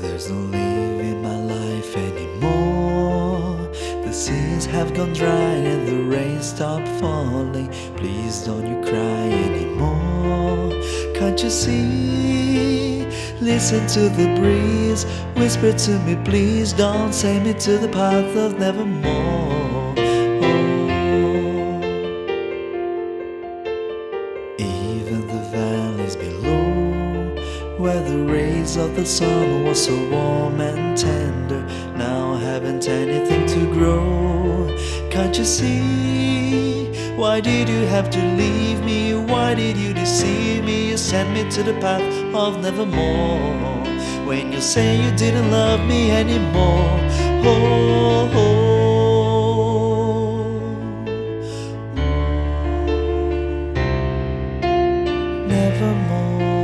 There's no living my life anymore. The seas have gone dry and the rain stopped falling. Please don't you cry anymore. Can't you see? Listen to the breeze. Whisper to me, please don't send me to the path of nevermore. Oh. Even rays of the sun was so warm and tender. Now I haven't anything to grow. Can't you see? Why did you have to leave me? Why did you deceive me? You sent me to the path of nevermore. When you say you didn't love me anymore. Oh, oh. nevermore.